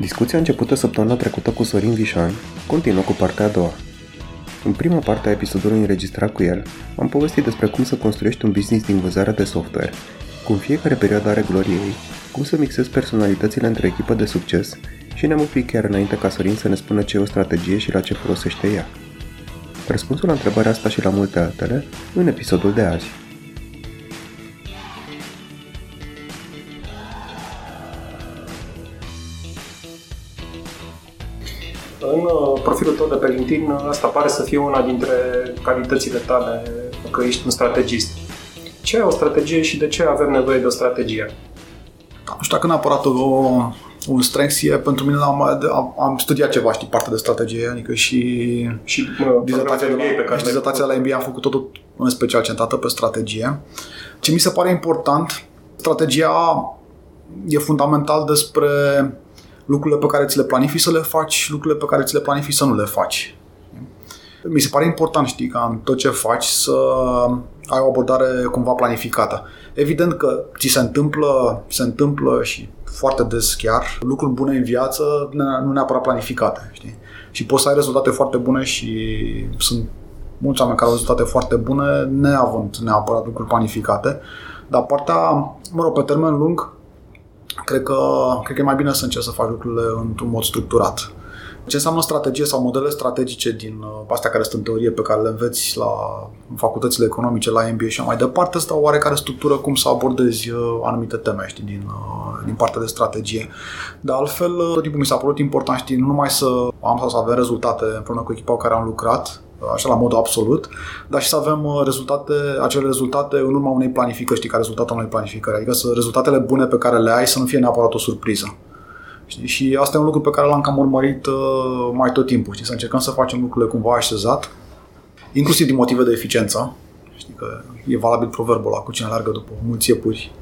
Discuția începută săptămâna trecută cu Sorin Vișan continuă cu partea a doua. În prima parte a episodului înregistrat cu el, am povestit despre cum să construiești un business din vânzarea de software, cum fiecare perioadă are gloria ei, cum să mixezi personalitățile între echipă de succes și ne-am oprit chiar înainte ca Sorin să ne spună ce e o strategie și la ce folosește ea. Răspunsul la întrebarea asta și la multe altele în episodul de azi. Profilul tău de pe LinkedIn, uh, asta pare să fie una dintre calitățile tale că ești un strategist. Ce e o strategie și de ce avem nevoie de o strategie? Nu știu dacă neapărat o, un strength e, pentru mine am, am, am studiat ceva, știi, partea de strategie, adică și, Și dizertația de, MBA pe la, care și dizertația la MBA am făcut totul în special centrată pe strategie. Ce mi se pare important, strategia e fundamental despre lucrurile pe care ți le planifici să le faci, lucrurile pe care ți le planifici să nu le faci. Mi se pare important, știi, ca în tot ce faci să ai o abordare cumva planificată. Evident că ți se întâmplă, se întâmplă și foarte des chiar lucruri bune în viață, nu neapărat planificate, știi? Și poți să ai rezultate foarte bune și sunt mulți oameni care au rezultate foarte bune neavând neapărat lucruri planificate, dar partea, mă rog, pe termen lung, cred că, cred că e mai bine să încerci să faci lucrurile într-un mod structurat. Ce înseamnă strategie sau modele strategice din uh, astea care sunt în teorie pe care le înveți la facultățile economice, la MBA și mai departe, asta o oarecare structură cum să abordezi uh, anumite teme știi, din, uh, din partea de strategie. De altfel, tot timpul mi s-a părut important, știi, nu numai să am sau să avem rezultate împreună cu echipa cu care am lucrat, așa la mod absolut, dar și să avem rezultate, acele rezultate în urma unei planificări, știi, ca rezultatul unei planificări. Adică să rezultatele bune pe care le ai să nu fie neapărat o surpriză. Știi? Și asta e un lucru pe care l-am cam urmărit uh, mai tot timpul. Știi? Să încercăm să facem lucrurile cumva așezat, inclusiv din motive de eficiență. Știi că e valabil proverbul ăla, cu cine alergă după mulți iepuri,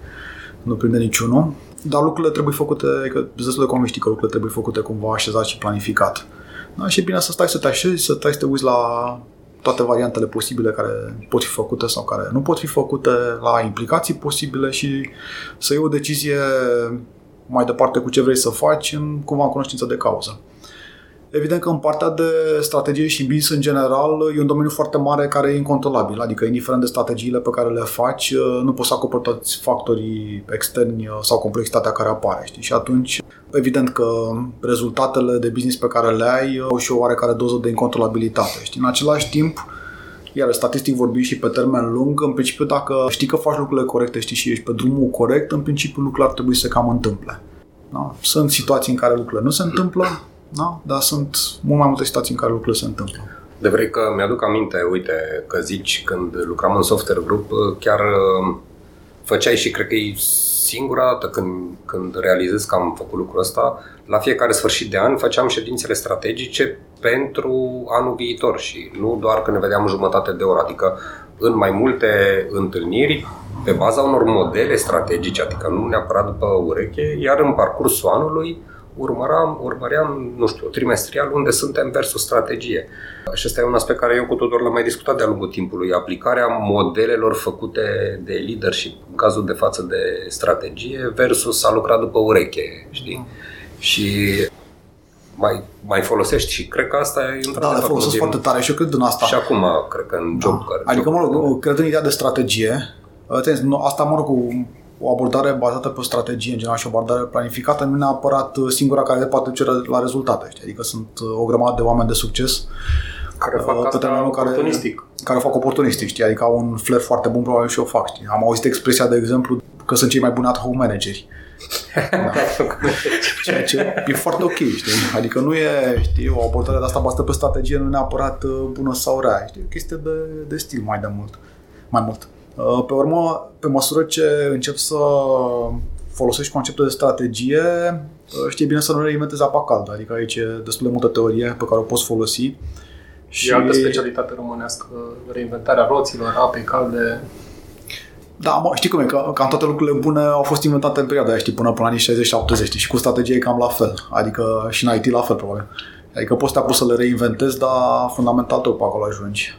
nu prinde niciunul. Dar lucrurile trebuie făcute, că destul de conviști că lucrurile trebuie făcute cumva așezat și planificat. Da? Și e bine să stai să te așezi, să stai să te uiți la toate variantele posibile care pot fi făcute sau care nu pot fi făcute, la implicații posibile și să iei o decizie mai departe cu ce vrei să faci în cumva în cunoștință de cauză. Evident că în partea de strategie și business în general e un domeniu foarte mare care e incontrolabil, adică indiferent de strategiile pe care le faci, nu poți să acoperi toți factorii externi sau complexitatea care apare. Știi? Și atunci, evident că rezultatele de business pe care le ai au și o oarecare doză de incontrolabilitate. Știi? În același timp, iar statistic vorbind și pe termen lung, în principiu dacă știi că faci lucrurile corecte, știi și ești pe drumul corect, în principiu lucrurile ar trebui să cam întâmple. Da? Sunt situații în care lucrurile nu se întâmplă, da? dar sunt mult mai multe situații în care lucrurile se întâmplă. De vrei că mi-aduc aminte, uite, că zici când lucram în software group, chiar uh, făceai și cred că e singura dată când, când realizez că am făcut lucrul ăsta, la fiecare sfârșit de an făceam ședințele strategice pentru anul viitor și nu doar când ne vedeam jumătate de oră, adică în mai multe întâlniri pe baza unor modele strategice, adică nu neapărat după ureche, iar în parcursul anului urmăram, urmăream, nu știu, trimestrial unde suntem versus strategie. Și ăsta e un aspect care eu cu Tudor l-am mai discutat de-a lungul timpului. Aplicarea modelelor făcute de leadership, în cazul de față de strategie, versus a lucra după ureche, știi? Și mai, mai folosești și cred că asta e Da, le folosesc din... foarte tare și eu cred în asta. Și acum, cred că în job. Da. Care, adică, mă rog, cred în ideea de strategie. Asta, mă rog, cu o abordare bazată pe strategie în general și o abordare planificată nu neapărat singura care poate duce la rezultate. Știi? Adică sunt uh, o grămadă de oameni de succes care fac uh, asta oportunistic. Care, care fac oportunistic, știi? Adică au un flair foarte bun, probabil și o fac, știi? Am auzit expresia, de exemplu, că sunt cei mai buni ad hoc manageri. Da. Ceea ce e foarte ok, știi? Adică nu e, știi, o abordare de asta bazată pe strategie nu neapărat uh, bună sau rea, știi? E o chestie de, de stil mai de mult. Mai mult. Uh, pe urmă, pe măsură ce încep să folosești conceptul de strategie, uh, știi bine să nu reinventezi apa caldă. Adică aici e destul de multă teorie pe care o poți folosi. Și e altă specialitate românească, reinventarea roților, apei calde. Da, mă, știi cum e, că cam toate lucrurile bune au fost inventate în perioada aia, știi, până până anii 60-70 și cu strategie e cam la fel. Adică și în IT la fel, probabil. Adică poți să te să le reinventezi, dar fundamental tot pe acolo ajungi.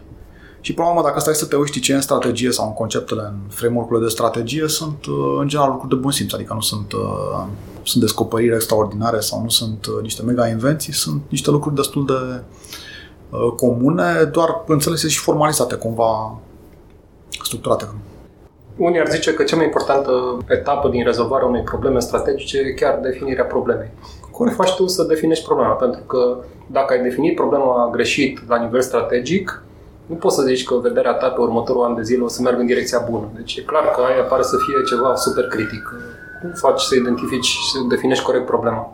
Și până la urmă, dacă stai să te uiți ce e în strategie sau în conceptele, în framework de strategie, sunt uh, în general lucruri de bun simț, adică nu sunt, uh, sunt descoperiri extraordinare sau nu sunt uh, niște mega invenții, sunt niște lucruri destul de uh, comune, doar înțelese și formalizate, cumva structurate. Unii ar zice că cea mai importantă etapă din rezolvarea unei probleme strategice e chiar definirea problemei. Cum faci tu să definești problema? Pentru că dacă ai definit problema greșit la nivel strategic, nu poți să zici că vederea ta pe următorul an de zile o să meargă în direcția bună. Deci e clar că aia pare să fie ceva super critic. Cum faci să identifici și să definești corect problema?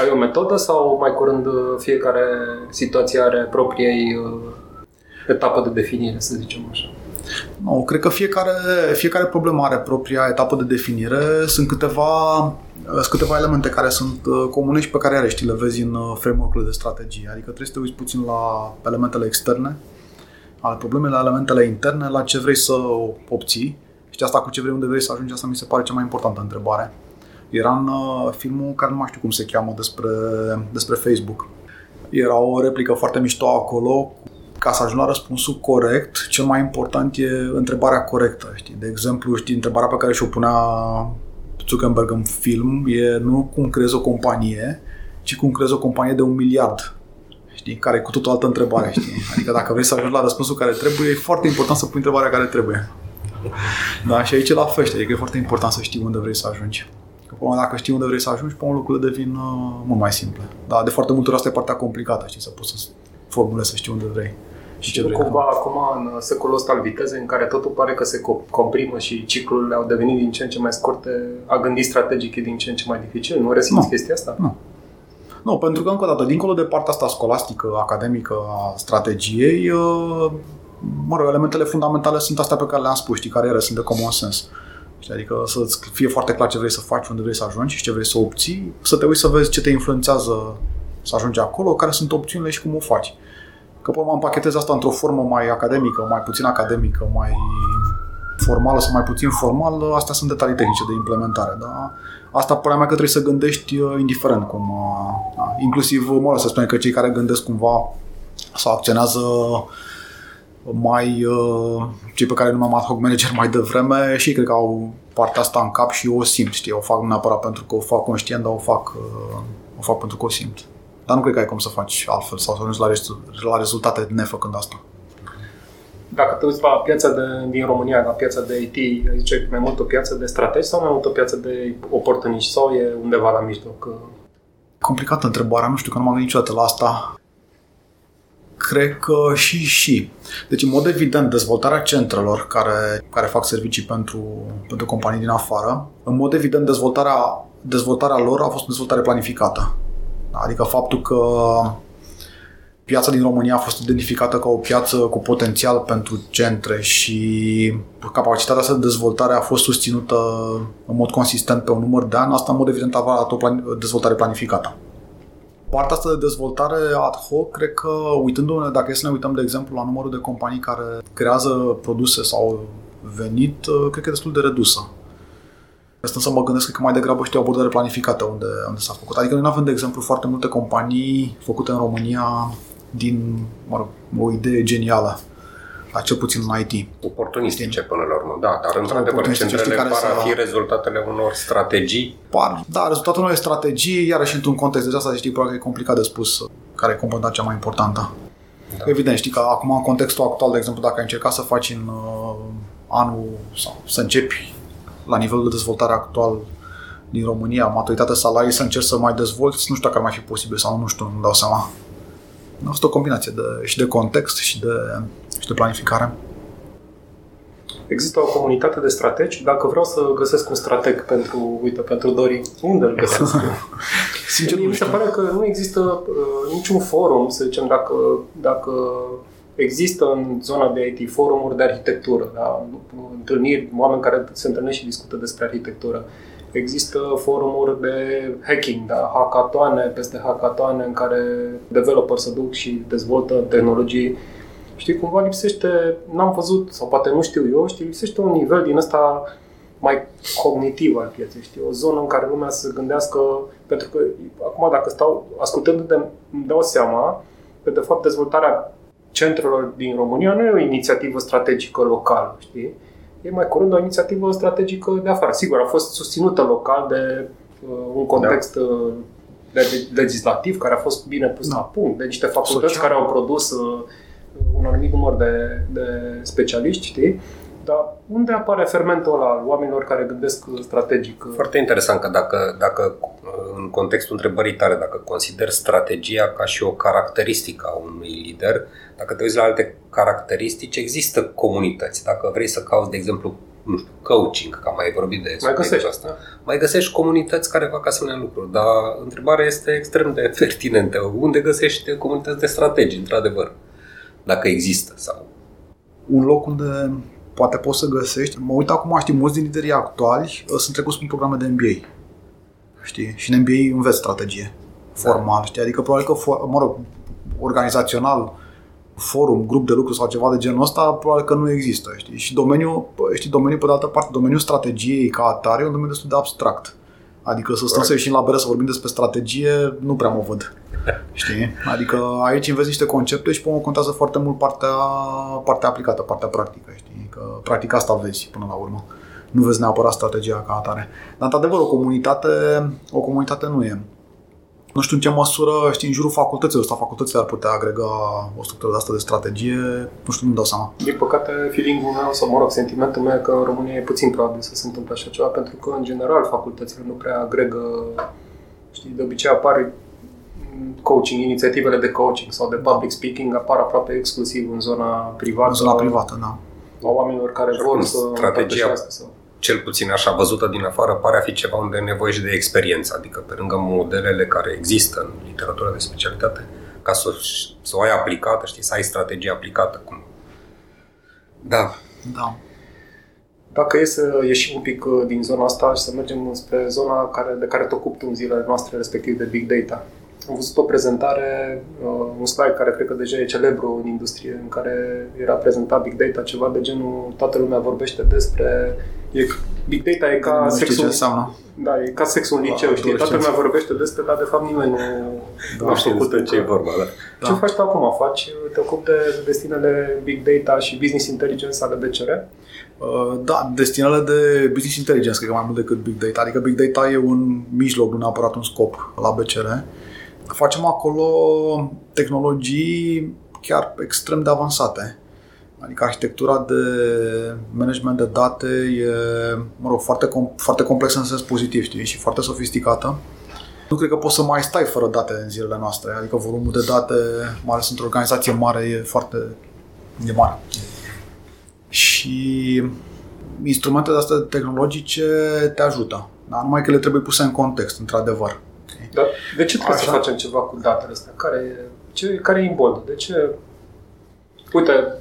Ai o metodă sau mai curând fiecare situație are propriei uh, etapă de definire, să zicem așa? Nu, cred că fiecare, fiecare problemă are propria etapă de definire. Sunt câteva, sunt câteva elemente care sunt uh, comune și pe care știi, le vezi în uh, framework de strategie. Adică trebuie să te uiți puțin la elementele externe, ale problemele, la elementele interne, la ce vrei să obții. Și asta cu ce vrei, unde vrei să ajungi, asta mi se pare cea mai importantă întrebare. Era în uh, filmul care nu mai știu cum se cheamă despre, despre Facebook. Era o replică foarte mișto acolo ca să ajung la răspunsul corect, cel mai important e întrebarea corectă. Știi? De exemplu, știi, întrebarea pe care și-o punea Zuckerberg în film e nu cum crezi o companie, ci cum crezi o companie de un miliard. Știi? Care e cu totul altă întrebare. Știi? Adică dacă vrei să ajungi la răspunsul care trebuie, e foarte important să pui întrebarea care trebuie. Da, și aici e la fel, știi? Adică e foarte important să știi unde vrei să ajungi. Că până dacă știi unde vrei să ajungi, pe lucrurile devin uh, mult mai simple. Dar de foarte multe ori asta e partea complicată, știi, să poți să formulezi, să știi unde vrei. Și ce cumva acum în secolul ăsta al vitezei în care totul pare că se comprimă și ciclurile au devenit din ce în ce mai scurte, a gândi strategic e din ce în ce mai dificil. Nu resimți nu. chestia asta? Nu. Nu, pentru că, încă o dată, dincolo de partea asta scolastică, academică a strategiei, uh, mă rog, elementele fundamentale sunt astea pe care le-am spus, știi, care ele sunt de common sense. Adică să-ți fie foarte clar ce vrei să faci, unde vrei să ajungi și ce vrei să obții, să te uiți să vezi ce te influențează să ajungi acolo, care sunt opțiunile și cum o faci. Că pe urmă împachetez asta într-o formă mai academică, mai puțin academică, mai formală sau mai puțin formală, astea sunt detalii tehnice de implementare. Da? Asta părerea mea că trebuie să gândești uh, indiferent cum, uh, da? inclusiv, mă să spune că cei care gândesc cumva sau acționează mai uh, cei pe care numeam ad hoc manager mai devreme și cred că au partea asta în cap și o simt, știi, o fac neapărat pentru că o fac conștient, dar o fac, o fac pentru că o simt. Dar nu cred că ai cum să faci altfel sau să ajungi la, la rezultate nefăcând asta. Dacă te uiți la piața de, din România, la piața de IT, zice mai mult o piață de strategi sau mai mult o piață de oportuniști sau e undeva la mijloc? Complicată întrebarea, nu știu că nu m-am gândit niciodată la asta. Cred că și și. Deci, în mod evident, dezvoltarea centrelor care, care fac servicii pentru, pentru companii din afară, în mod evident, dezvoltarea, dezvoltarea lor a fost o dezvoltare planificată. Adică faptul că piața din România a fost identificată ca o piață cu potențial pentru centre și capacitatea sa de dezvoltare a fost susținută în mod consistent pe un număr de ani, asta în mod evident avea o plan- dezvoltare planificată. Partea asta de dezvoltare ad hoc, cred că uitându-ne, dacă e să ne uităm de exemplu la numărul de companii care creează produse sau venit, cred că e destul de redusă. Asta să mă gândesc că mai degrabă știu o abordare planificată unde, unde s-a făcut. Adică noi nu avem, de exemplu, foarte multe companii făcute în România din mă rog, o idee genială la cel puțin în IT. Oportunistice până la urmă, da, dar într-adevăr centrele par a fi rezultatele unor strategii. Par, da, rezultatul unor strategii, iarăși într-un context de asta, știi, probabil că e complicat de spus care e componenta cea mai importantă. Da. Evident, știi că acum în contextul actual, de exemplu, dacă ai încercat să faci în uh, anul sau să începi la nivelul de dezvoltare actual din România, maturitatea salarii, să încerci să mai dezvolți, nu știu dacă ar mai fi posibil sau nu știu, nu dau seama. A fost o combinație de, și de context și de, și de planificare. Există o comunitate de strategi. Dacă vreau să găsesc un strateg pentru, uite, pentru Dori, unde îl găsesc? Sincer, mi se pare că nu există uh, niciun forum, să zicem, dacă, dacă Există în zona de IT forumuri de arhitectură, da? întâlniri, oameni care se întâlnesc și discută despre arhitectură. Există forumuri de hacking, da? hackatoane peste hackatoane în care developer se duc și dezvoltă tehnologii. Știi, cumva lipsește, n-am văzut, sau poate nu știu eu, știi, lipsește un nivel din ăsta mai cognitiv al pieței, știi, o zonă în care lumea să gândească, pentru că acum dacă stau ascultându-te, îmi dau seama că de fapt dezvoltarea centrelor din România nu e o inițiativă strategică locală, știi? E mai curând o inițiativă strategică de afară. Sigur, a fost susținută local de un context da. legislativ care a fost bine pus da. la punct, de niște facultăți Social. care au produs un anumit număr de, de specialiști, știi? Dar unde apare fermentul ăla al oamenilor care gândesc strategic? Foarte interesant că dacă, dacă în contextul întrebării tale, dacă consider strategia ca și o caracteristică a unui lider, dacă te uiți la alte caracteristici, există comunități. Dacă vrei să cauți, de exemplu, nu știu, coaching, că am mai vorbit de mai găsești asta. Mai găsești comunități care fac asemenea lucruri, dar întrebarea este extrem de pertinentă. Unde găsești comunități de strategii, într-adevăr? Dacă există sau... Un loc unde poate poți să găsești. Mă uit acum, știi, mulți din liderii actuali uh, sunt trecuți prin programe de MBA. Știi? Și în MBA înveți strategie. Formal, știi? Adică probabil că, mă rog, organizațional, forum, grup de lucru sau ceva de genul ăsta, probabil că nu există, știi? Și domeniul, știi, domeniul, pe de altă parte, domeniul strategiei ca atare e un domeniu destul de abstract. Adică să stăm să ieșim la bere să vorbim despre strategie, nu prea mă văd. Știi? Adică aici înveți niște concepte și pe contează foarte mult partea, partea aplicată, partea practică. Știi? Că practic asta vezi până la urmă. Nu vezi neapărat strategia ca atare. Dar, într-adevăr, o comunitate, o comunitate nu e. Nu știu în ce măsură, știi, în jurul facultăților sau facultățile ar putea agrega o structură de asta de strategie, nu știu, nu dau seama. Din păcate, feeling-ul meu, sau mă rog, sentimentul meu că în România e puțin probabil să se întâmple așa ceva, pentru că, în general, facultățile nu prea agregă, știi, de obicei apar coaching, inițiativele de coaching sau de public speaking apar aproape exclusiv în zona privată. În zona privată, da. A oamenilor care vor să strategia sau cel puțin așa văzută din afară, pare a fi ceva unde e nevoie și de experiență, adică pe lângă modelele care există în literatura de specialitate, ca să, să o ai aplicată, știi, să ai strategie aplicată. Cum... Da. Da. Dacă e să ieșim un pic uh, din zona asta și să mergem spre zona care, de care te ocupi în zilele noastre, respectiv de Big Data. Am văzut o prezentare, uh, un slide care cred că deja e celebru în industrie, în care era prezentat Big Data, ceva de genul toată lumea vorbește despre E, big data e ca nu sexul... ce înseamnă. Da, e ca sexul în liceu, știi? Toată lumea vorbește despre, dar de fapt nimeni nu, da, nu știe despre ce e vorba. Da. Ce da. faci tu acum? Faci, te ocupi de destinele Big Data și Business Intelligence ale BCR? Uh, da, destinele de Business Intelligence, cred că mai mult decât Big Data. Adică Big Data e un mijloc, nu neapărat un scop la BCR. Facem acolo tehnologii chiar extrem de avansate Adică arhitectura de management de date e, mă rog, foarte, com- foarte complexă în sens pozitiv, știi, și foarte sofisticată. Nu cred că poți să mai stai fără date în zilele noastre. Adică volumul de date, mai ales într-o organizație mare, e foarte e mare. Și instrumentele astea tehnologice te ajută. Dar numai că le trebuie puse în context, într-adevăr. Dar de ce trebuie Așa? să facem ceva cu datele astea? Care e, ce, care e imboldul? De ce? Uite,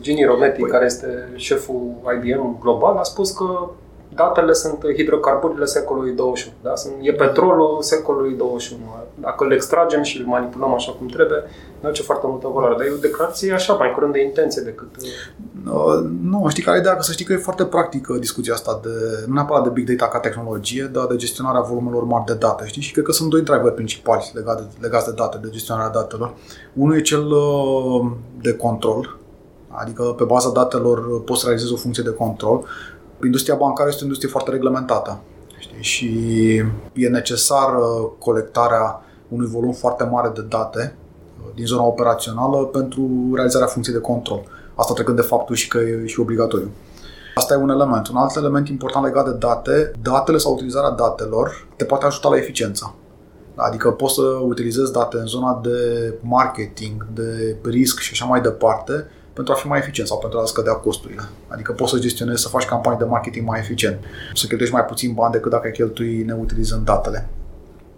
Gini Rometty, păi. care este șeful IBM global, a spus că datele sunt hidrocarburile secolului 21. Da? Sunt, e petrolul secolului 21. Dacă îl extragem și îl manipulăm așa cum trebuie, nu aduce foarte multă valoare. Dar e o declarație așa, mai curând de intenție decât... Uh, nu, știi care e ideea? Că să știi că e foarte practică discuția asta de, nu neapărat de big data ca tehnologie, dar de gestionarea volumelor mari de date. Știi? Și cred că sunt doi driver principali legate, legați de date, de gestionarea datelor. Unul e cel uh, de control, Adică pe baza datelor poți să realizezi o funcție de control. Industria bancară este o industrie foarte reglementată știi? și e necesară colectarea unui volum foarte mare de date uh, din zona operațională pentru realizarea funcției de control. Asta trecând de faptul și că e și obligatoriu. Asta e un element. Un alt element important legat de date, datele sau utilizarea datelor te poate ajuta la eficiență. Adică poți să utilizezi date în zona de marketing, de risc și așa mai departe, pentru a fi mai eficient sau pentru a scădea costurile. Adică poți să gestionezi, să faci campanii de marketing mai eficient, să cheltuiești mai puțin bani decât dacă cheltui neutilizând datele.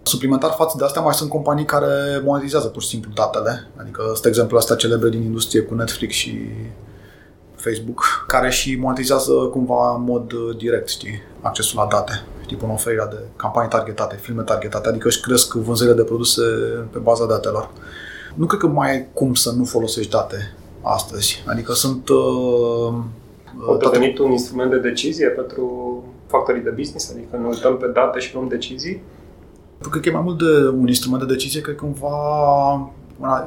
Suplimentar față de astea mai sunt companii care monetizează pur și simplu datele. Adică sunt exemplu astea celebre din industrie cu Netflix și Facebook, care și monetizează cumva în mod uh, direct, știi, accesul la date. Știi, pun oferirea de campanii targetate, filme targetate, adică își cresc vânzările de produse pe baza datelor. Nu cred că mai ai cum să nu folosești date astăzi. Adică sunt... Uh, Au devenit toate... un instrument de decizie pentru factorii de business? Adică ne uităm pe date și luăm decizii? Cred că e mai mult de un instrument de decizie, cred că cumva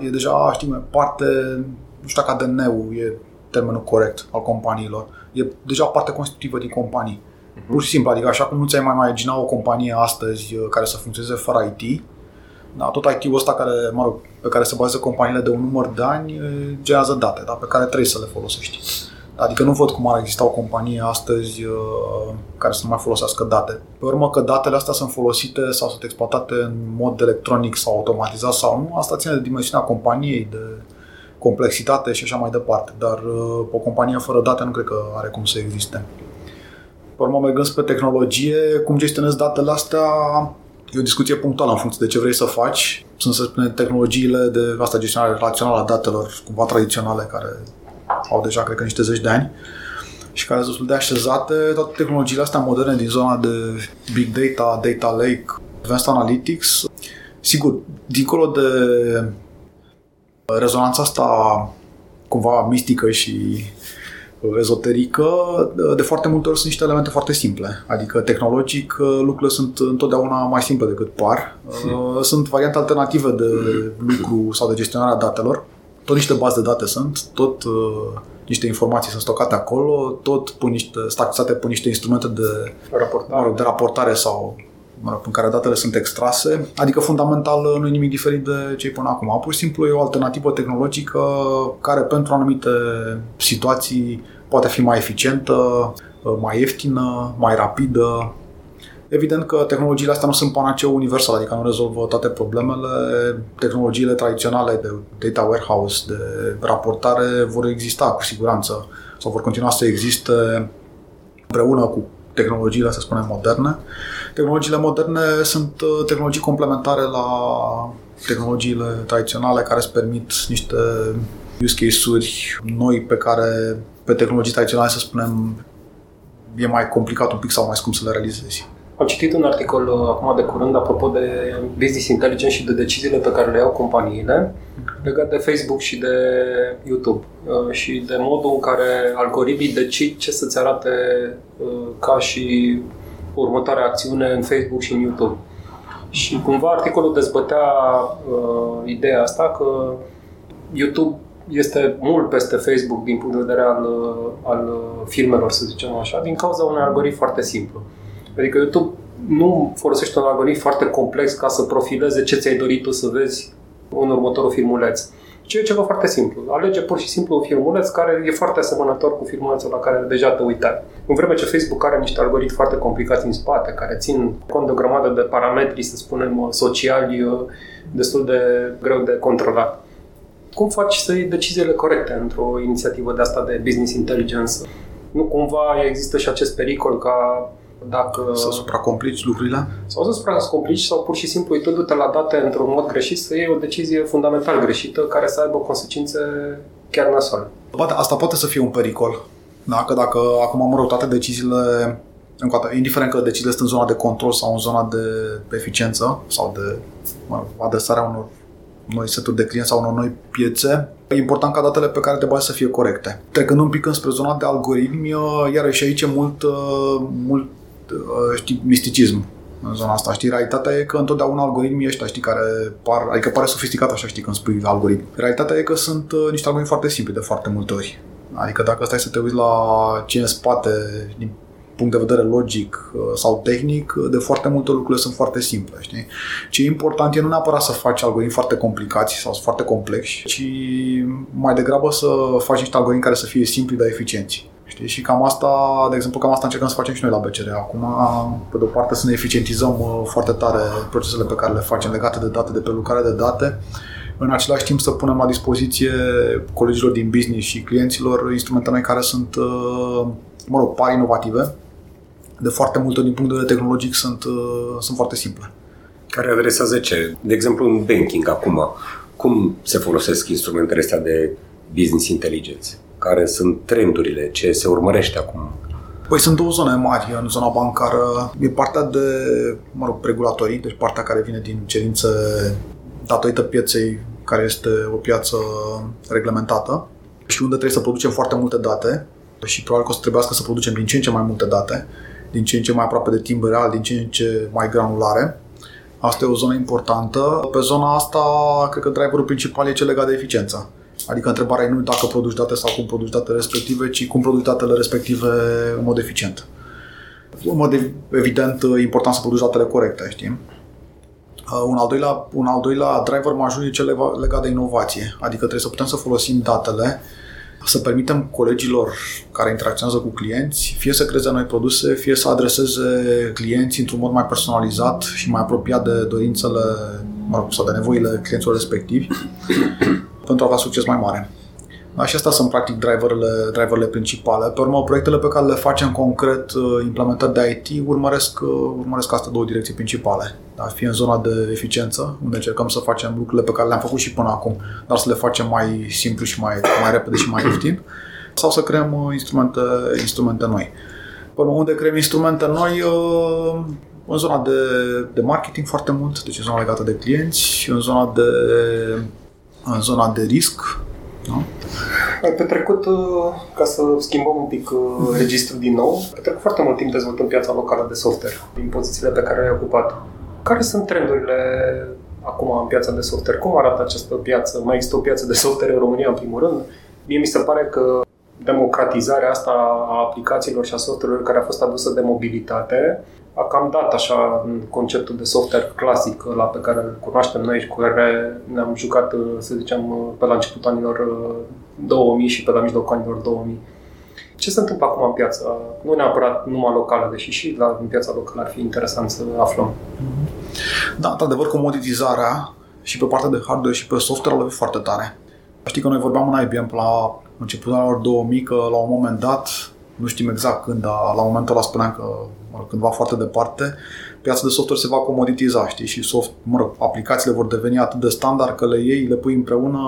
e deja, știm, parte, nu știu dacă ADN-ul e termenul corect al companiilor. E deja parte constitutivă din companii. Pur și simplu, adică așa cum nu ți-ai mai imagina o companie astăzi uh, care să funcționeze fără IT, da, tot IT-ul ăsta care, mă rog, pe care se bazează companiile de un număr de ani uh, generează date, da, pe care trebuie să le folosești. Adică nu văd cum ar exista o companie astăzi uh, care să nu mai folosească date. Pe urmă că datele astea sunt folosite sau sunt exploatate în mod electronic sau automatizat sau nu, asta ține de dimensiunea companiei, de complexitate și așa mai departe. Dar uh, o companie fără date nu cred că are cum să existe. Pe urmă, mergând spre tehnologie, cum gestionezi datele astea, e o discuție punctuală în funcție de ce vrei să faci. Sunt, să spunem, tehnologiile de asta gestionare relațională a datelor, cumva tradiționale, care au deja, cred că, niște zeci de ani și care sunt destul de așezate. Toate tehnologiile astea moderne din zona de big data, data lake, advanced analytics. Sigur, dincolo de rezonanța asta cumva mistică și ezoterică, de foarte multe ori sunt niște elemente foarte simple. Adică tehnologic lucrurile sunt întotdeauna mai simple decât par. Hmm. Sunt variante alternative de lucru sau de gestionarea datelor. Tot niște baze de date sunt, tot uh, niște informații sunt stocate acolo, tot pun niște, staxate pe niște instrumente de raportare, de raportare sau mă rog, în care datele sunt extrase, adică fundamental nu e nimic diferit de ce până acum. Pur și simplu e o alternativă tehnologică care pentru anumite situații poate fi mai eficientă, mai ieftină, mai rapidă. Evident că tehnologiile astea nu sunt panaceu universal, adică nu rezolvă toate problemele. Tehnologiile tradiționale de data warehouse, de raportare vor exista cu siguranță sau vor continua să existe împreună cu tehnologiile, să spunem, moderne. Tehnologiile moderne sunt uh, tehnologii complementare la tehnologiile tradiționale care îți permit niște use case-uri noi pe care pe tehnologii tradiționale, să spunem, e mai complicat un pic sau mai scump să le realizezi. Am citit un articol uh, acum de curând apropo de business intelligence și de deciziile pe care le iau companiile legat de Facebook și de YouTube uh, și de modul în care algoritmii decid ce să-ți arate ca și următoarea acțiune în Facebook și în YouTube. Și cumva articolul dezbătea uh, ideea asta că YouTube este mult peste Facebook din punct de vedere al, uh, al uh, filmelor, să zicem așa, din cauza unui algoritm foarte simplu. Adică YouTube nu folosește un algoritm foarte complex ca să profileze ce ți-ai dorit tu să vezi în următorul filmuleț ci e ceva foarte simplu. Alege pur și simplu un filmuleț care e foarte asemănător cu filmulețul la care deja te uitai. În vreme ce Facebook are niște algoritmi foarte complicați în spate, care țin cont de o grămadă de parametri, să spunem, sociali, uh, destul de greu de controlat. Cum faci să iei deciziile corecte într-o inițiativă de asta de business intelligence? Nu cumva există și acest pericol ca dacă... Să supracomplici lucrurile? Sau să supracomplici sau pur și simplu uitându-te la date într-un mod greșit să iei o decizie fundamental greșită care să aibă consecințe chiar nasoale. Poate, asta poate să fie un pericol. Dacă, dacă acum, mă rog, toate deciziile încă indiferent că deciziile sunt în zona de control sau în zona de eficiență sau de mă rog, adresarea unor noi seturi de clienți sau unor noi piețe, e important ca datele pe care te bazi să fie corecte. Trecând un pic înspre zona de algoritmi, iarăși aici e mult, mult Uh, știi, misticism în zona asta, știi? Realitatea e că întotdeauna algoritmii ăștia, știi, care par, adică pare sofisticat așa, știi, când spui algoritm. Realitatea e că sunt uh, niște algoritmi foarte simpli de foarte multe ori. Adică dacă stai să te uiți la ce în spate, din punct de vedere logic uh, sau tehnic, uh, de foarte multe lucruri sunt foarte simple. Știi? Ce e important e nu neapărat să faci algoritmi foarte complicați sau foarte complexi, ci mai degrabă să faci niște algoritmi care să fie simpli, dar eficienți. Știi? Și cam asta, de exemplu, cam asta încercăm să facem și noi la BCR. Acum, pe de o parte, să ne eficientizăm uh, foarte tare procesele pe care le facem legate de date, de prelucrare de date, în același timp să punem la dispoziție colegilor din business și clienților instrumente noi care sunt, uh, mă rog, pari inovative, de foarte multe din punct de vedere tehnologic sunt, uh, sunt foarte simple. Care adresează ce? De exemplu, în banking acum, cum se folosesc instrumentele astea de business intelligence? Care sunt trendurile, ce se urmărește acum? Păi sunt două zone mari în zona bancară. E partea de, mă rog, regulatorii, deci partea care vine din cerințe datorită pieței care este o piață reglementată și unde trebuie să producem foarte multe date și probabil că o să trebuiască să producem din ce în ce mai multe date, din ce în ce mai aproape de timp real, din ce în ce mai granulare. Asta e o zonă importantă. Pe zona asta, cred că driverul principal e cel legat de eficiență. Adică întrebarea e nu dacă produci date sau cum produci datele respective, ci cum produci datele respective în mod eficient. în mod evident, important să produci datele corecte, știi? Uh, un al, doilea, un al doilea driver major e cel legat de inovație. Adică trebuie să putem să folosim datele să permitem colegilor care interacționează cu clienți fie să creeze noi produse, fie să adreseze clienții într-un mod mai personalizat și mai apropiat de dorințele mă rog, sau de nevoile clienților respectivi pentru a avea succes mai mare. Da, și astea sunt practic driverele, driverele principale. Pe urmă, proiectele pe care le facem concret, uh, implementări de IT, urmăresc, uh, urmăresc astea două direcții principale. Da, fie în zona de eficiență, unde încercăm să facem lucrurile pe care le-am făcut și până acum, dar să le facem mai simplu și mai, mai repede și mai ieftin, sau să creăm uh, instrumente, instrumente noi. Pe urmă, unde creăm instrumente noi, în zona de, de marketing foarte mult, deci în zona legată de clienți, în zona de, în zona de risc, da? Ai petrecut, uh, ca să schimbăm un pic uh, registrul din nou, ai petrecut foarte mult timp dezvoltând piața locală de software, din pozițiile pe care le-ai ocupat. Care sunt trendurile acum în piața de software? Cum arată această piață? Mai există o piață de software în România, în primul rând? Mie mi se pare că democratizarea asta a aplicațiilor și a software care a fost adusă de mobilitate a cam dat așa în conceptul de software clasic la pe care îl cunoaștem noi și cu care ne-am jucat, să zicem, pe la începutul anilor 2000 și pe la mijlocul anilor 2000. Ce se întâmplă acum în piață? Nu neapărat numai locală, deși și la, în piața locală ar fi interesant să aflăm. Da, într-adevăr, comoditizarea și pe partea de hardware și pe software a lovit foarte tare. Știi că noi vorbeam în IBM la începutul anilor 2000 că la un moment dat, nu știm exact când, dar la momentul ăla spuneam că cândva foarte departe, piața de software se va comoditiza, știi, și soft, mă rog, aplicațiile vor deveni atât de standard că le iei, le pui împreună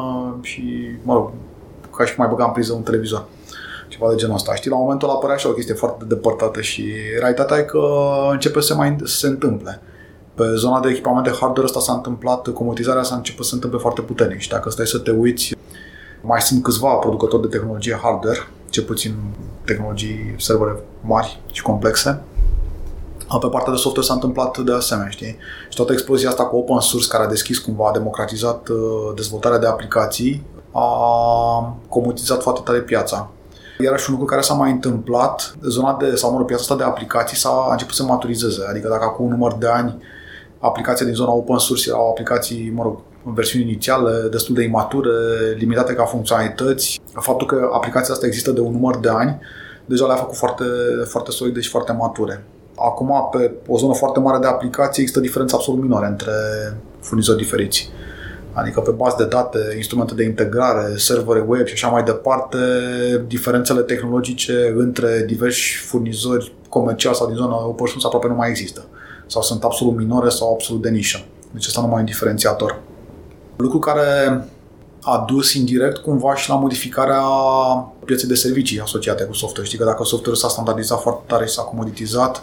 și, mă rog, ca și cum mai băga în priză un televizor. Ceva de genul ăsta. Știi, la momentul ăla apărea așa o chestie foarte depărtată și realitatea e că începe să mai să se întâmple. Pe zona de echipamente hardware asta s-a întâmplat, comoditizarea s-a început să se întâmple foarte puternic și dacă stai să te uiți, mai sunt câțiva producători de tehnologie hardware, ce puțin tehnologii servere mari și complexe, pe partea de software s-a întâmplat de asemenea, știi? Și toată explozia asta cu open source care a deschis cumva, a democratizat uh, dezvoltarea de aplicații, a comoditizat foarte tare piața. Iar și un lucru care s-a mai întâmplat, zona de, sau mă rog, piața asta de aplicații s-a a început să maturizeze. Adică dacă acum un număr de ani aplicația din zona open source erau aplicații, mă rog, în versiuni inițiale, destul de imature, limitate ca funcționalități. Faptul că aplicația asta există de un număr de ani, deja le-a făcut foarte, foarte solide și foarte mature. Acum, pe o zonă foarte mare de aplicații, există diferențe absolut minore între furnizori diferiți. Adică pe bază de date, instrumente de integrare, servere web și așa mai departe, diferențele tehnologice între diversi furnizori comerciali sau din zona open source aproape nu mai există. Sau sunt absolut minore sau absolut de nișă. Deci asta nu mai e un diferențiator. Lucru care a dus indirect cumva și la modificarea pieței de servicii asociate cu software. Știi că dacă software s-a standardizat foarte tare și s-a comoditizat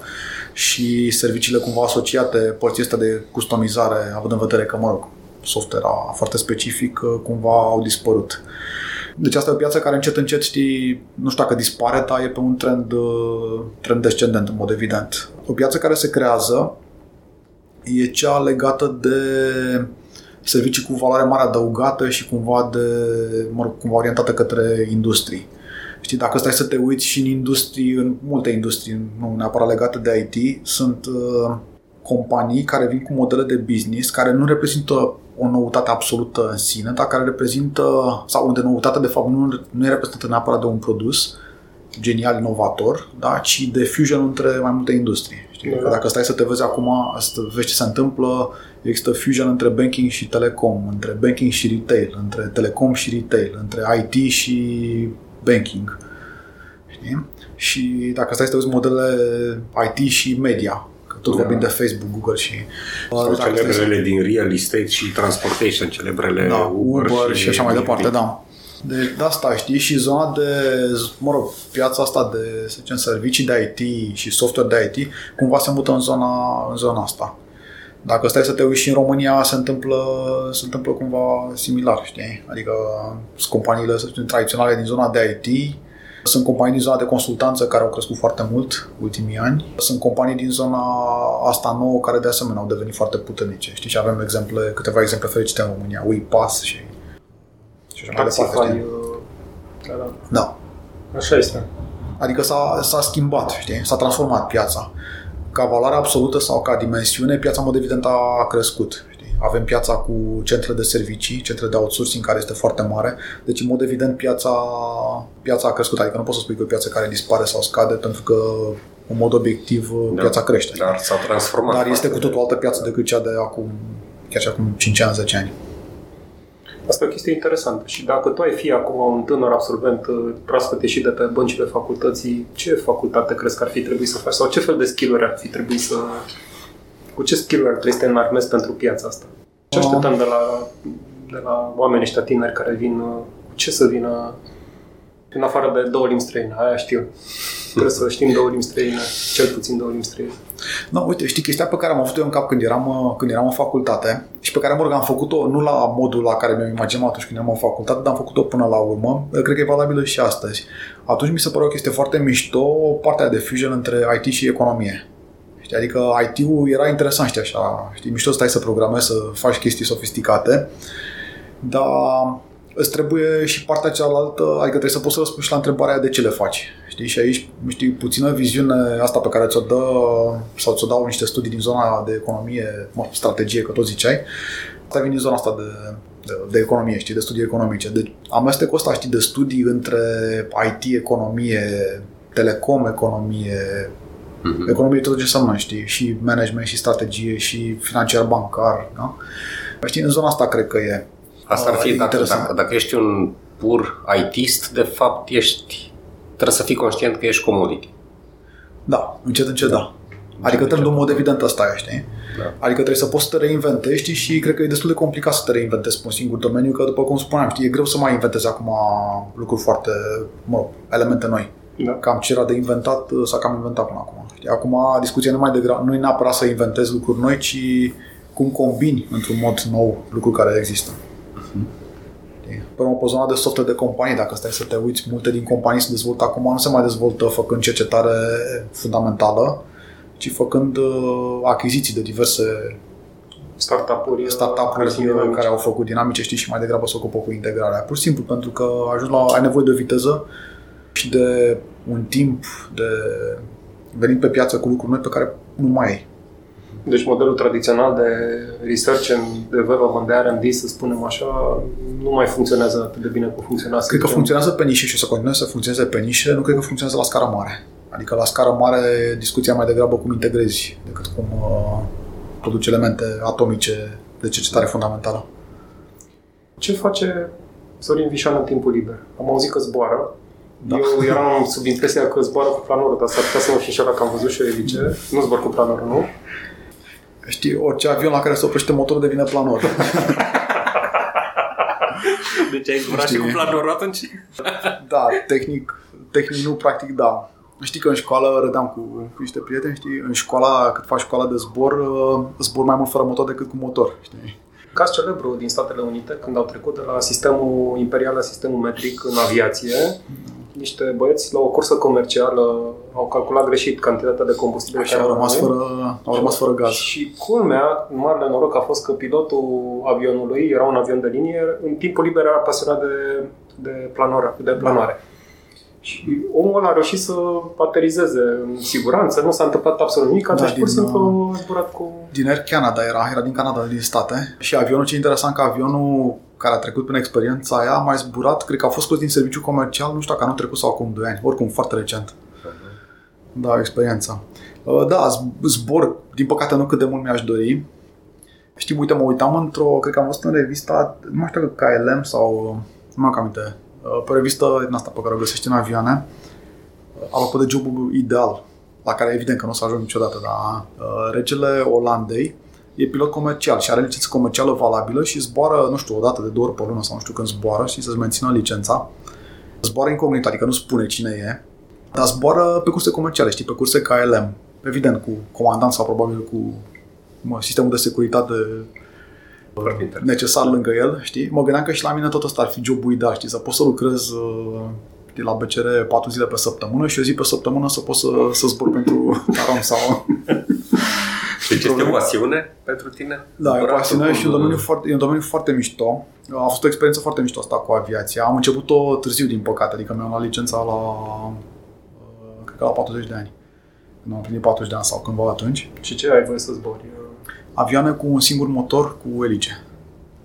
și serviciile cumva asociate părții astea de customizare, având în vedere că, mă rog, software foarte specific, cumva au dispărut. Deci asta e o piață care încet, încet, știi, nu știu dacă dispare, dar e pe un trend, trend descendent, în mod evident. O piață care se creează e cea legată de servicii cu valoare mare adăugată și cumva, de, mă rog, cumva orientată către industrii. Știi, dacă stai să te uiți și în industrii, în multe industrii, nu neapărat legate de IT, sunt uh, companii care vin cu modele de business care nu reprezintă o noutate absolută în sine, dar care reprezintă, sau unde noutatea de fapt nu, nu e reprezentată neapărat de un produs genial, inovator, da? ci de fusion între mai multe industrii. Știi? Da. Dacă stai să te vezi acum, să vezi ce se întâmplă, există fusion între banking și telecom, între banking și retail, între telecom și retail, între IT și banking. Știi? Și dacă stai să te uiți modelele IT și media, că tot da. vorbim de Facebook, Google și... Sau celebrele să... din real estate și transportation, celebrele da, Uber, Uber și, și așa mai departe, da. De, de asta, știi, și zona de, mă rog, piața asta de, să zicem, servicii de IT și software de IT, cumva se mută în zona, în zona asta. Dacă stai să te uiți și în România, se întâmplă, se întâmplă cumva similar, știi? Adică sunt companiile, să zicem, tradiționale din zona de IT, sunt companii din zona de consultanță care au crescut foarte mult ultimii ani. Sunt companii din zona asta nouă care de asemenea au devenit foarte puternice. Știi, și avem exemple, câteva exemple fericite în România, WePass și și așa mai departe. Uh, da, da. da. Așa este. Adică s-a, s-a schimbat, știi? S-a transformat piața. Ca valoare absolută sau ca dimensiune, piața, în mod evident, a crescut. Știi? Avem piața cu centre de servicii, centre de outsourcing, care este foarte mare. Deci, în mod evident, piața, piața a crescut. Adică nu poți să spui că e o piață care dispare sau scade, pentru că în mod obiectiv, da, piața crește. Dar s-a transformat. Dar este cu totul o altă piață decât cea de acum, chiar și acum 5 ani, 10 ani. Asta e o chestie interesantă. Și dacă tu ai fi acum un tânăr absolvent uh, proaspăt ieșit de pe băncile facultății, ce facultate crezi că ar fi trebuit să faci? Sau ce fel de skill ar fi trebuit să... Cu ce skill ar trebui să te înarmezi pentru piața asta? Ce așteptăm de la, de la oamenii ăștia tineri care vin... Uh, ce să vină în afară de două limbi străine? Aia știu. Trebuie să știm două limbi străine, cel puțin două limbi străine. No, uite, știi, chestia pe care am avut-o eu în cap când eram, uh, când eram în facultate și pe care, mă rog, am făcut-o nu la modul la care mi-am imaginat atunci când eram în facultate, dar am făcut-o până la urmă. Cred că e valabilă și astăzi. Atunci mi se părea o chestie foarte mișto, partea de fusion între IT și economie. Știi, adică IT-ul era interesant, știi, așa, știi, mișto să stai să programezi, să faci chestii sofisticate, dar îți trebuie și partea cealaltă, adică trebuie să poți să răspunzi la întrebarea de ce le faci. Știi? Și aici, știi, puțină viziune asta pe care ți-o dă sau ți-o dau niște studii din zona de economie, mă, strategie, că tot ziceai, asta vine din zona asta de, de, de economie, știi, de studii economice. Deci amestecul ăsta, știi, de studii între IT, economie, telecom, economie, mm-hmm. economie tot ce înseamnă, știi, și management, și strategie, și financiar bancar, da? Știi, în zona asta cred că e Asta ar fi, dacă, dacă, dacă ești un pur ITist, de fapt ești, trebuie să fii conștient că ești commodity. Da, încet, încet, da. Adică trebuie în mod evident asta e, știi? Da. Adică trebuie să poți să te reinventezi și cred că e destul de complicat să te reinventezi pe un singur domeniu, că după cum spuneam, știi, e greu să mai inventezi acum lucruri foarte, mă, elemente noi. Da. Cam ce era de inventat s-a cam inventat până acum. Știi? Acum discuția nu mai degrabă, nu e neapărat să inventezi lucruri noi, ci cum combini într-un mod nou lucruri care există. Pe urmă, pe zona de software de companii, dacă stai să te uiți, multe din companii se dezvoltă acum, nu se mai dezvoltă făcând cercetare fundamentală, ci făcând uh, achiziții de diverse startup-uri, startup-uri care, care au făcut dinamice, știi, și mai degrabă se ocupă cu integrarea. Pur și simplu, pentru că ajungi la, ai nevoie de o viteză și de un timp de venit pe piață cu lucruri noi pe care nu mai ai. Deci modelul tradițional de research and development, de R&D, să spunem așa, nu mai funcționează atât de bine cum funcționa. Cred că funcționează pe nișe și o să continueze să funcționeze pe nișe, nu cred că funcționează la scară mare. Adică la scară mare discuția mai degrabă cum integrezi decât cum uh, produci elemente atomice de cercetare fundamentală. Ce face Sorin Vișan în timpul liber? Am auzit că zboară. Da. Eu eram sub impresia că zboară cu planorul, dar s-ar putea să mă fi înșelat că am văzut și eu elice. Nu zbor cu planorul, nu? Știi, orice avion la care se oprește motorul devine planor. deci ai zburat și cu planorul atunci? da, tehnic, tehnic nu, practic da. Știi că în școală râdeam cu, cu niște prieteni, știi, în școala, cât faci școala de zbor, uh, zbor mai mult fără motor decât cu motor, știi? Caz celebru din Statele Unite, când au trecut de la sistemul imperial la sistemul metric în aviație, niște băieți la o cursă comercială au calculat greșit cantitatea de combustibil și au rămas, fără, au rămas fără gaz. Și culmea, marele noroc a fost că pilotul avionului, era un avion de linie, în timpul liber era pasionat de, de, planora, de planare. Și omul ăla a reușit să aterizeze în siguranță, nu s-a întâmplat absolut nimic, da, deci pur și simplu a zburat cu... Din Air Canada era, era din Canada, din state. Și avionul, ce interesant că avionul care a trecut prin experiența aia a mai zburat, cred că a fost scos din serviciu comercial, nu știu dacă anul trecut sau acum 2 ani, oricum foarte recent. Da, experiența. Uh, da, zbor, din păcate nu cât de mult mi-aș dori. Știi, uite, mă uitam într-o, cred că am văzut în revista, nu mai știu că KLM sau, nu mai am aminte, uh, pe revistă din asta pe care o găsești în avioane, uh, apropo de jobul ideal, la care evident că nu o să ajung niciodată, dar regele Olandei e pilot comercial și are licență comercială valabilă și zboară, nu știu, o dată de două ori pe lună sau nu știu când zboară și să-ți mențină licența. Zboară incognit, adică nu spune cine e, dar zboară pe curse comerciale, știi, pe curse KLM. Evident, cu comandant sau probabil cu mă, sistemul de securitate necesar lângă el, știi? Mă gândeam că și la mine tot ăsta ar fi jobul ideal, știi? Să pot să lucrez uh, la BCR 4 zile pe săptămână și o zi pe săptămână să pot să, să zbor pentru Tarom sau... Deci este o pasiune pentru tine? Da, e o pasiune și un domeniu, foarte, e un domeniu foarte mișto. A fost o experiență foarte mișto asta cu aviația. Am început-o târziu, din păcate, adică mi-am luat licența la cred că la 40 de ani. Când am plinit 40 de ani sau cândva atunci. Și ce ai voie să zbori? Avioane cu un singur motor cu elice.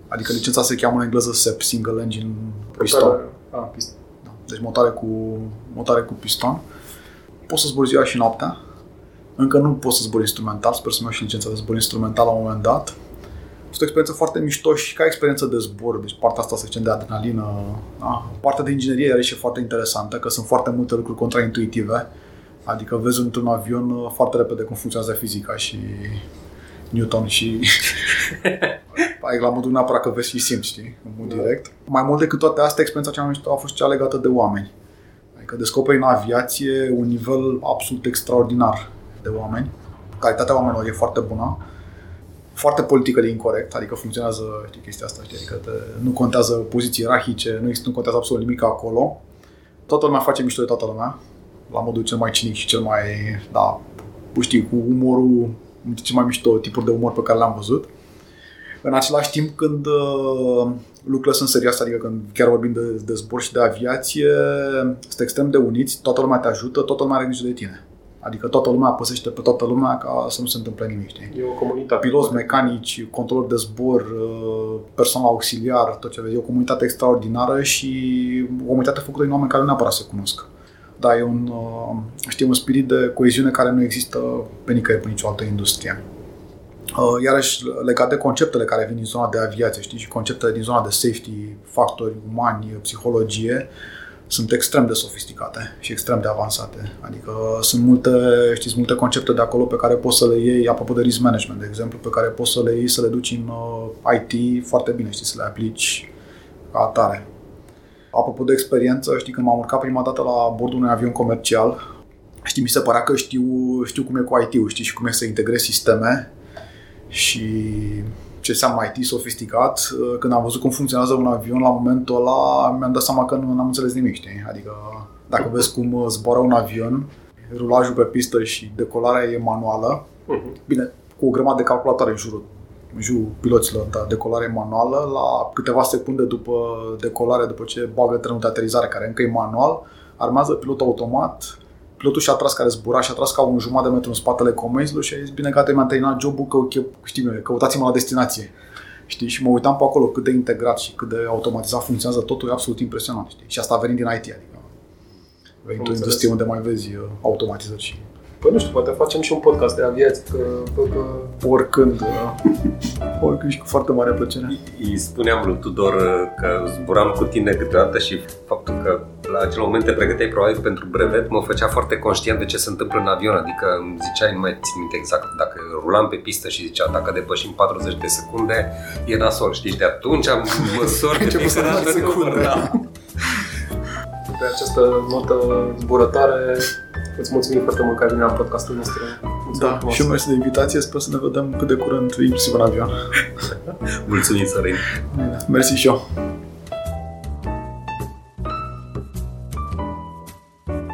Adică licența se cheamă în engleză SEP, Single Engine Piston. Ah, piston. Da. Deci motoare cu, motoare cu piston. Poți să zbori ziua și noaptea. Încă nu pot să zbor instrumental, sper să-mi iau și licența de zbor instrumental la un moment dat. A fost o experiență foarte mișto și ca experiență de zbor, deci partea asta, să zicem, de adrenalină, da? partea de inginerie are și foarte interesantă, că sunt foarte multe lucruri contraintuitive, adică vezi într-un avion uh, foarte repede cum funcționează fizica și Newton și ai la modul neapărat că vezi și simți, știi, în mod da. direct. Mai mult decât toate astea, experiența cea mai mișto a fost cea legată de oameni. Adică descoperi în aviație un nivel absolut extraordinar de oameni. Calitatea oamenilor e foarte bună. Foarte politică de incorrect, adică funcționează, știi, chestia asta, știi, adică te, nu contează poziții ierarhice, nu, există, nu contează absolut nimic acolo. Toată lumea face mișto de toată lumea, la modul cel mai cinic și cel mai, da, știi, cu umorul, cel mai mișto tipuri de umor pe care le-am văzut. În același timp, când uh, lucrurile sunt serioase, adică când chiar vorbim de, de zbor și de aviație, sunt extrem de uniți, toată lumea te ajută, toată lumea are grijă de tine. Adică toată lumea păsește pe toată lumea ca să nu se întâmple nimic, știi? E o comunitate. Piloți, mecanici, controlori de zbor, uh, personal auxiliar, tot ce vezi. E o comunitate extraordinară și o comunitate făcută din oameni care nu neapărat se cunosc. Da, e un, uh, știi, un spirit de coeziune care nu există pe nicăieri, pe nicio altă industrie. Uh, iarăși, legat de conceptele care vin din zona de aviație, știi, și conceptele din zona de safety, factori umani, psihologie, sunt extrem de sofisticate și extrem de avansate. Adică sunt multe, știți, multe concepte de acolo pe care poți să le iei, apropo de risk management, de exemplu, pe care poți să le iei, să le duci în uh, IT foarte bine, știi, să le aplici ca atare. Apropo de experiență, știi, când m-am urcat prima dată la bordul unui avion comercial, știi, mi se părea că știu, știu cum e cu IT-ul, știi, și cum e să integrezi sisteme și ce înseamnă IT sofisticat. Când am văzut cum funcționează un avion, la momentul ăla mi-am dat seama că nu am înțeles nimic, știi? Adică dacă vezi cum zboară un avion, rulajul pe pistă și decolarea e manuală, uh-huh. bine, cu o grămadă de calculatoare în jurul, în jurul piloților, dar decolare manuală, la câteva secunde după decolare, după ce bagă trenul de aterizare, care încă e manual, armează pilot automat, pilotul și-a tras care zbura și a tras ca un jumătate de metru în spatele comenzilor și a zis, bine, gata, mi-am terminat jobul, că, știi, căutați-mă la destinație. Știi? Și mă uitam pe acolo cât de integrat și cât de automatizat funcționează totul, e absolut impresionant. Știi? Și asta venind din IT, adică venind o industrie unde mai vezi uh, automatizări și Păi nu știu, poate facem și un podcast de aviație, că... că, că... Oricând, da. Oricând și cu foarte mare plăcere. Îi spuneam lui Tudor că zburam cu tine câteodată și faptul că la acel moment te pregăteai probabil pentru brevet mă făcea foarte conștient de ce se întâmplă în avion, adică îmi ziceai, nu mai țin minte exact, dacă rulam pe pistă și zicea dacă depășim 40 de secunde, e nasol, știi, de atunci am măsor de fiecare secunde. Da. Pe această notă zburătoare Îți mulțumim foarte mult că ai venit la podcastul nostru. Mulțumim da, și eu mersi de invitație. Sper să ne vedem cât de curând, inclusiv în avion. Mulțumim, Sorin. Mersi și eu.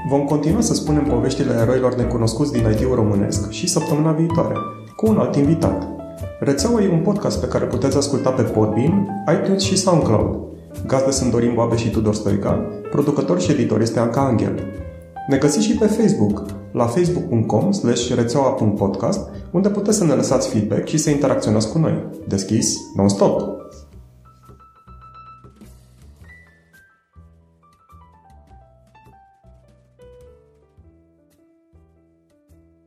Vom continua să spunem poveștile eroilor necunoscuți din IT-ul românesc și săptămâna viitoare, cu un alt invitat. Rețeaua e un podcast pe care puteți asculta pe Podbean, iTunes și SoundCloud. Gazde sunt Dorin Boabe și Tudor Stoica, producător și editor este Anca Angel. Ne găsiți și pe Facebook, la facebook.com rețeaua.podcast, unde puteți să ne lăsați feedback și să interacționați cu noi. Deschis, non-stop!